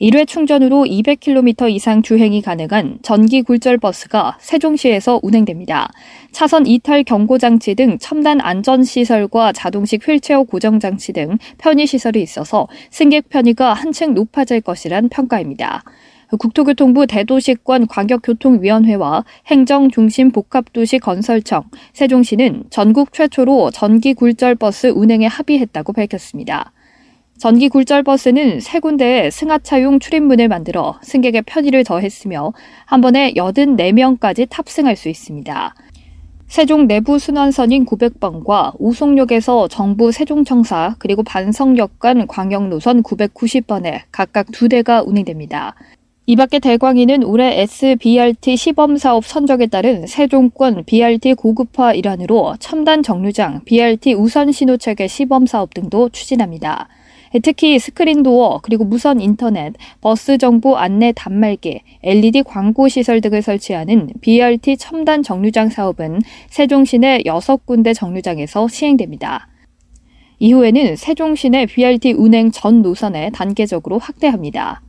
1회 충전으로 200km 이상 주행이 가능한 전기 굴절 버스가 세종시에서 운행됩니다. 차선 이탈 경고 장치 등 첨단 안전 시설과 자동식 휠체어 고정 장치 등 편의 시설이 있어서 승객 편의가 한층 높아질 것이란 평가입니다. 국토교통부 대도시권 광역교통위원회와 행정중심복합도시 건설청, 세종시는 전국 최초로 전기 굴절 버스 운행에 합의했다고 밝혔습니다. 전기 굴절 버스는 세 군데에 승하차용 출입문을 만들어 승객의 편의를 더했으며 한 번에 84명까지 탑승할 수 있습니다. 세종 내부 순환선인 900번과 우송역에서 정부 세종청사 그리고 반성역 간 광역노선 990번에 각각 두 대가 운행됩니다. 이 밖에 대광이는 올해 SBRT 시범사업 선적에 따른 세종권 BRT 고급화 일환으로 첨단 정류장 BRT 우선 신호체계 시범사업 등도 추진합니다. 특히 스크린 도어 그리고 무선 인터넷, 버스 정보 안내 단말기, LED 광고 시설 등을 설치하는 BRT 첨단 정류장 사업은 세종시내 6군데 정류장에서 시행됩니다. 이후에는 세종시내 BRT 운행 전 노선에 단계적으로 확대합니다.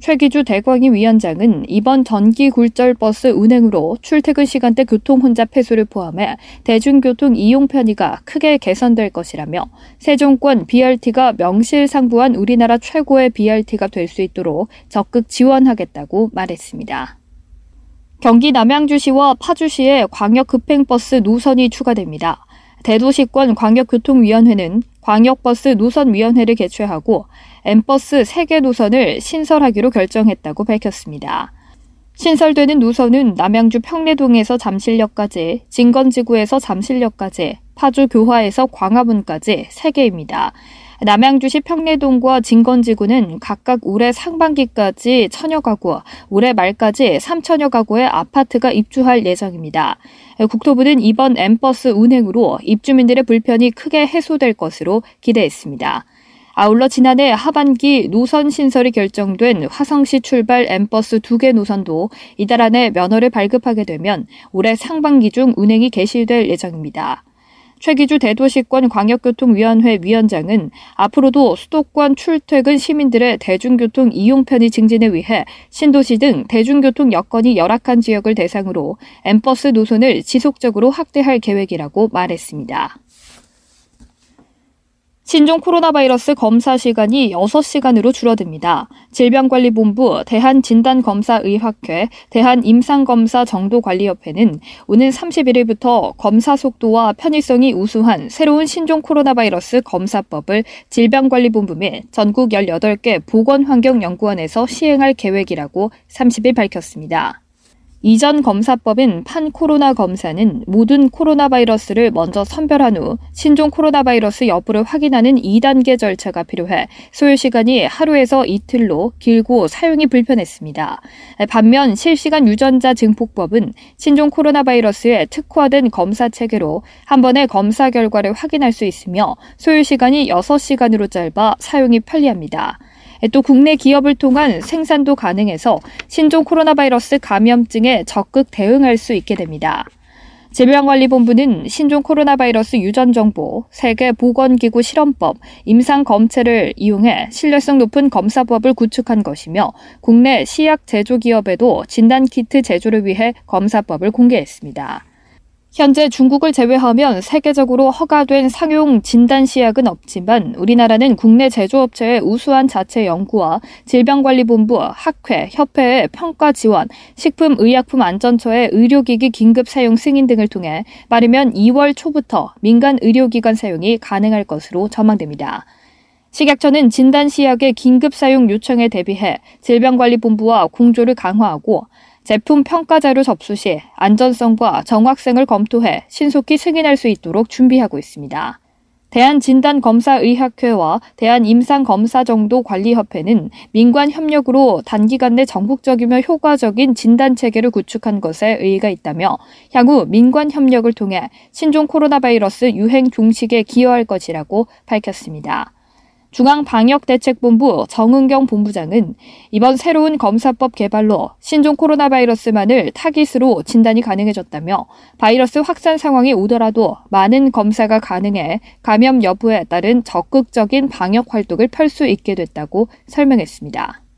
최기주 대광위 위원장은 이번 전기 굴절 버스 운행으로 출퇴근 시간대 교통 혼잡 해소를 포함해 대중교통 이용 편의가 크게 개선될 것이라며 세종권 BRT가 명실상부한 우리나라 최고의 BRT가 될 수 있도록 적극 지원하겠다고 말했습니다. 경기 남양주시와 파주시에 광역 급행버스 노선이 추가됩니다. 대도시권 광역교통위원회는 광역버스 노선위원회를 개최하고 엠버스 3개 노선을 신설하기로 결정했다고 밝혔습니다. 신설되는 노선은 남양주 평내동에서 잠실역까지, 진건지구에서 잠실역까지, 파주 교화에서 광화문까지 3개입니다. 남양주시 평내동과 진건지구는 각각 올해 상반기까지 천여 가구, 올해 말까지 3천여 가구의 아파트가 입주할 예정입니다. 국토부는 이번 M버스 운행으로 입주민들의 불편이 크게 해소될 것으로 기대했습니다. 아울러 지난해 하반기 노선 신설이 결정된 화성시 출발 M버스 두 개 노선도 이달 안에 면허를 발급하게 되면 올해 상반기 중 운행이 개시될 예정입니다. 최기주 대도시권 광역교통위원회 위원장은 앞으로도 수도권 출퇴근 시민들의 대중교통 이용 편의 증진에 위해 신도시 등 대중교통 여건이 열악한 지역을 대상으로 엠버스 노선을 지속적으로 확대할 계획이라고 말했습니다. 신종 코로나 바이러스 검사 시간이 6시간으로 줄어듭니다. 질병관리본부, 대한진단검사의학회, 대한임상검사정도관리협회는 오는 31일부터 검사 속도와 편의성이 우수한 새로운 신종 코로나 바이러스 검사법을 질병관리본부 및 전국 18개 보건환경연구원에서 시행할 계획이라고 30일 밝혔습니다. 이전 검사법인 판 코로나 검사는 모든 코로나 바이러스를 먼저 선별한 후 신종 코로나 바이러스 여부를 확인하는 2단계 절차가 필요해 소요 시간이 하루에서 이틀로 길고 사용이 불편했습니다. 반면 실시간 유전자 증폭법은 신종 코로나 바이러스에 특화된 검사 체계로 한 번에 검사 결과를 확인할 수 있으며 소요 시간이 6시간으로 짧아 사용이 편리합니다. 또 국내 기업을 통한 생산도 가능해서 신종 코로나 바이러스 감염증에 적극 대응할 수 있게 됩니다. 질병관리본부는 신종 코로나 바이러스 유전 정보, 세계 보건기구 실험법, 임상 검체를 이용해 신뢰성 높은 검사법을 구축한 것이며 국내 시약 제조 기업에도 진단 키트 제조를 위해 검사법을 공개했습니다. 현재 중국을 제외하면 세계적으로 허가된 상용 진단 시약은 없지만 우리나라는 국내 제조업체의 우수한 자체 연구와 질병관리본부, 학회, 협회의 평가 지원, 식품의약품안전처의 의료기기 긴급 사용 승인 등을 통해 빠르면 2월 초부터 민간 의료기관 사용이 가능할 것으로 전망됩니다. 식약처는 진단 시약의 긴급 사용 요청에 대비해 질병관리본부와 공조를 강화하고 제품 평가 자료 접수 시 안전성과 정확성을 검토해 신속히 승인할 수 있도록 준비하고 있습니다. 대한진단검사의학회와 대한임상검사정도관리협회는 민관 협력으로 단기간 내 전국적이며 효과적인 진단 체계를 구축한 것에 의의가 있다며 향후 민관 협력을 통해 신종 코로나 바이러스 유행 종식에 기여할 것이라고 밝혔습니다. 중앙방역대책본부 정은경 본부장은 이번 새로운 검사법 개발로 신종 코로나 바이러스만을 타깃으로 진단이 가능해졌다며 바이러스 확산 상황이 오더라도 많은 검사가 가능해 감염 여부에 따른 적극적인 방역 활동을 펼 수 있게 됐다고 설명했습니다.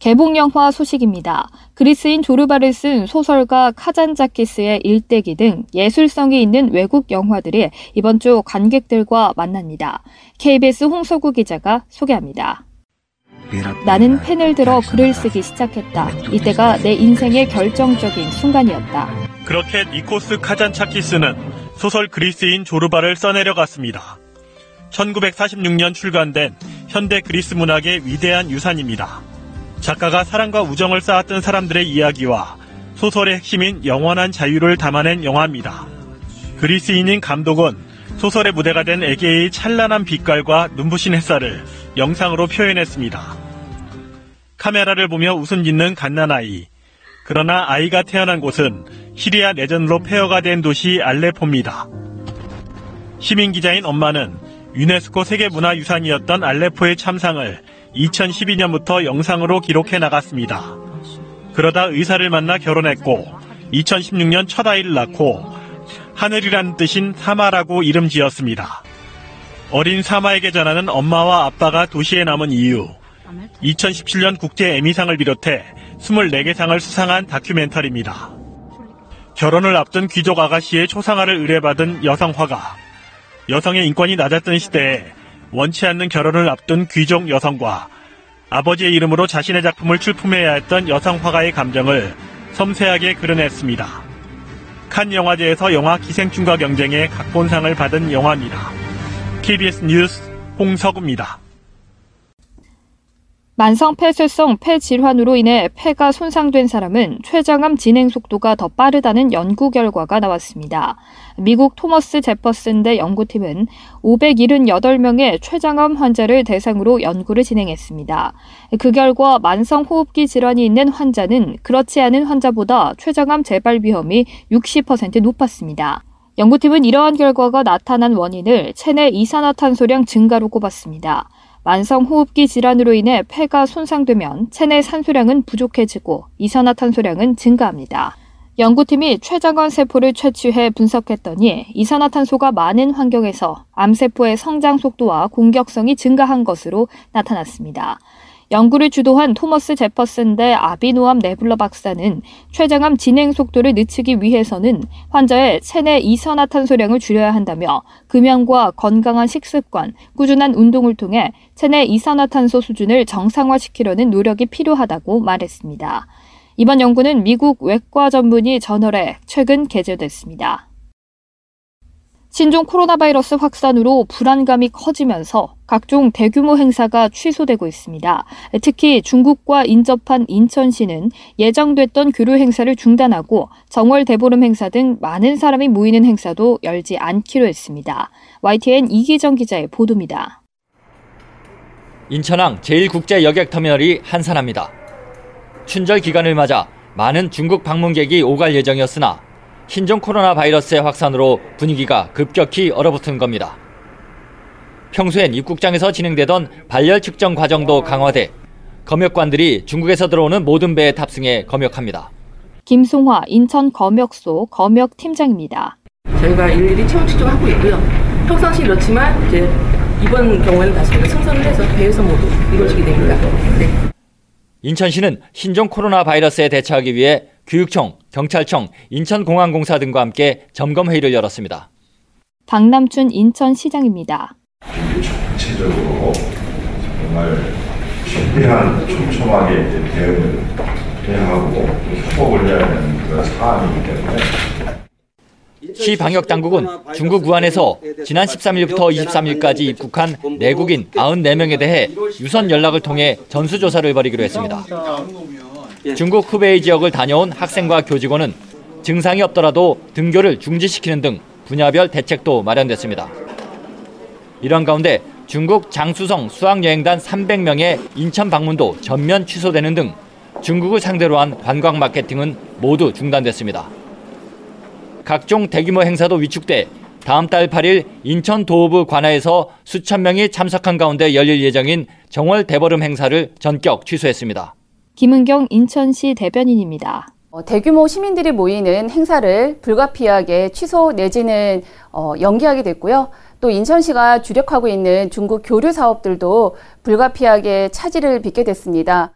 개봉 영화 소식입니다. 그리스인 조르바를 쓴 소설가 카잔자키스의 일대기 등 예술성이 있는 외국 영화들이 이번 주 관객들과 만납니다. KBS 홍서구 기자가 소개합니다. 나는 펜을 들어 글을 쓰기 시작했다. 이때가 내 인생의 결정적인 순간이었다. 그렇게 니코스 카잔차키스는 소설 그리스인 조르바를 써내려갔습니다. 1946년 출간된 현대 그리스 문학의 위대한 유산입니다. 작가가 사랑과 우정을 쌓았던 사람들의 이야기와 소설의 핵심인 영원한 자유를 담아낸 영화입니다. 그리스인인 감독은 소설의 무대가 된 에게의 찬란한 빛깔과 눈부신 햇살을 영상으로 표현했습니다. 카메라를 보며 웃음 짓는 갓난아이. 그러나 아이가 태어난 곳은 시리아 내전으로 폐허가 된 도시 알레포입니다. 시민 기자인 엄마는 유네스코 세계문화유산이었던 알레포의 참상을 2012년부터 영상으로 기록해 나갔습니다. 그러다 의사를 만나 결혼했고 2016년 첫 아이를 낳고 하늘이란 뜻인 사마라고 이름 지었습니다. 어린 사마에게 전하는 엄마와 아빠가 도시에 남은 이유 2017년 국제 에미상을 비롯해 24개 상을 수상한 다큐멘터리입니다. 결혼을 앞둔 귀족 아가씨의 초상화를 의뢰받은 여성 화가 여성의 인권이 낮았던 시대에 원치 않는 결혼을 앞둔 귀족 여성과 아버지의 이름으로 자신의 작품을 출품해야 했던 여성 화가의 감정을 섬세하게 그려냈습니다. 칸 영화제에서 영화 기생충과 경쟁에 각본상을 받은 영화입니다. KBS 뉴스 홍석우입니다. 만성 폐쇄성 폐질환으로 인해 폐가 손상된 사람은 췌장암 진행 속도가 더 빠르다는 연구 결과가 나왔습니다. 미국 토머스 제퍼슨대 연구팀은 578명의 췌장암 환자를 대상으로 연구를 진행했습니다. 그 결과 만성 호흡기 질환이 있는 환자는 그렇지 않은 환자보다 췌장암 재발 위험이 60% 높았습니다. 연구팀은 이러한 결과가 나타난 원인을 체내 이산화탄소량 증가로 꼽았습니다. 만성 호흡기 질환으로 인해 폐가 손상되면 체내 산소량은 부족해지고 이산화탄소량은 증가합니다. 연구팀이 췌장관 세포를 채취해 분석했더니 이산화탄소가 많은 환경에서 암세포의 성장 속도와 공격성이 증가한 것으로 나타났습니다. 연구를 주도한 토머스 제퍼슨 대 아비노암 네블러 박사는 췌장암 진행 속도를 늦추기 위해서는 환자의 체내 이산화탄소량을 줄여야 한다며 금연과 건강한 식습관, 꾸준한 운동을 통해 체내 이산화탄소 수준을 정상화시키려는 노력이 필요하다고 말했습니다. 이번 연구는 미국 외과 전문의 저널에 최근 게재됐습니다. 신종 코로나 바이러스 확산으로 불안감이 커지면서 각종 대규모 행사가 취소되고 있습니다. 특히 중국과 인접한 인천시는 예정됐던 교류 행사를 중단하고 정월 대보름 행사 등 많은 사람이 모이는 행사도 열지 않기로 했습니다. YTN 이기정 기자의 보도입니다. 인천항 제1국제여객터미널이 한산합니다. 춘절 기간을 맞아 많은 중국 방문객이 오갈 예정이었으나 신종 코로나 바이러스의 확산으로 분위기가 급격히 얼어붙은 겁니다. 평소엔 입국장에서 진행되던 발열 측정 과정도 강화돼 검역관들이 중국에서 들어오는 모든 배에 탑승해 검역합니다. 김송화 인천 검역소 검역 팀장입니다. 저희가 일일이 체온 측정하고 있고요. 평상시 이렇지만 이제 이번 경우에는 다시 승선을 해서 배에서 모두 이루어지게 됩니다. 네. 인천시는 신종 코로나 바이러스에 대처하기 위해 교육청, 경찰청, 인천공항공사 등과 함께 점검 회의를 열었습니다. 박남춘 인천시장입니다. 전체적으로 정말 최대한 촘촘하게 대응을 해야 하고 협업을 해야 하는 그런 사안이기 때문에 시 방역 당국은 중국 우한에서 지난 13일부터 23일까지 입국한 내국인 94명에 대해 유선 연락을 통해 전수조사를 벌이기로 했습니다. 중국 후베이 지역을 다녀온 학생과 교직원은 증상이 없더라도 등교를 중지시키는 등 분야별 대책도 마련됐습니다. 이런 가운데 중국 장수성 수학여행단 300명의 인천 방문도 전면 취소되는 등 중국을 상대로 한 관광 마케팅은 모두 중단됐습니다. 각종 대규모 행사도 위축돼 다음 달 8일 인천 도읍부 관아에서 수천 명이 참석한 가운데 열릴 예정인 정월 대보름 행사를 전격 취소했습니다. 김은경 인천시 대변인입니다. 어, 대규모 시민들이 모이는 행사를 불가피하게 취소 내지는 어, 연기하게 됐고요. 또 인천시가 주력하고 있는 중국 교류 사업들도 불가피하게 차질을 빚게 됐습니다.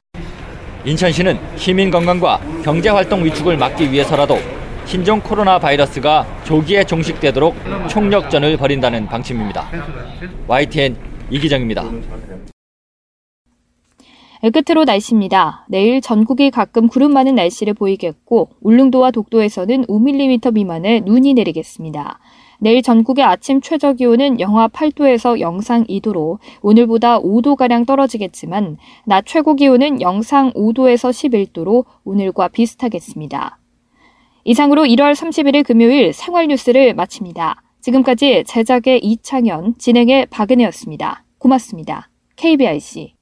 인천시는 시민 건강과 경제 활동 위축을 막기 위해서라도 신종 코로나 바이러스가 조기에 종식되도록 총력전을 벌인다는 방침입니다. YTN 이기정입니다. 끝으로 날씨입니다. 내일 전국이 가끔 구름 많은 날씨를 보이겠고 울릉도와 독도에서는 5mm 미만의 눈이 내리겠습니다. 내일 전국의 아침 최저 기온은 영하 8도에서 영상 2도로 오늘보다 5도 가량 떨어지겠지만 낮 최고 기온은 영상 5도에서 11도로 오늘과 비슷하겠습니다. 이상으로 1월 31일 금요일 생활 뉴스를 마칩니다. 지금까지 제작의 이창현, 진행의 박은혜였습니다. 고맙습니다. KBIC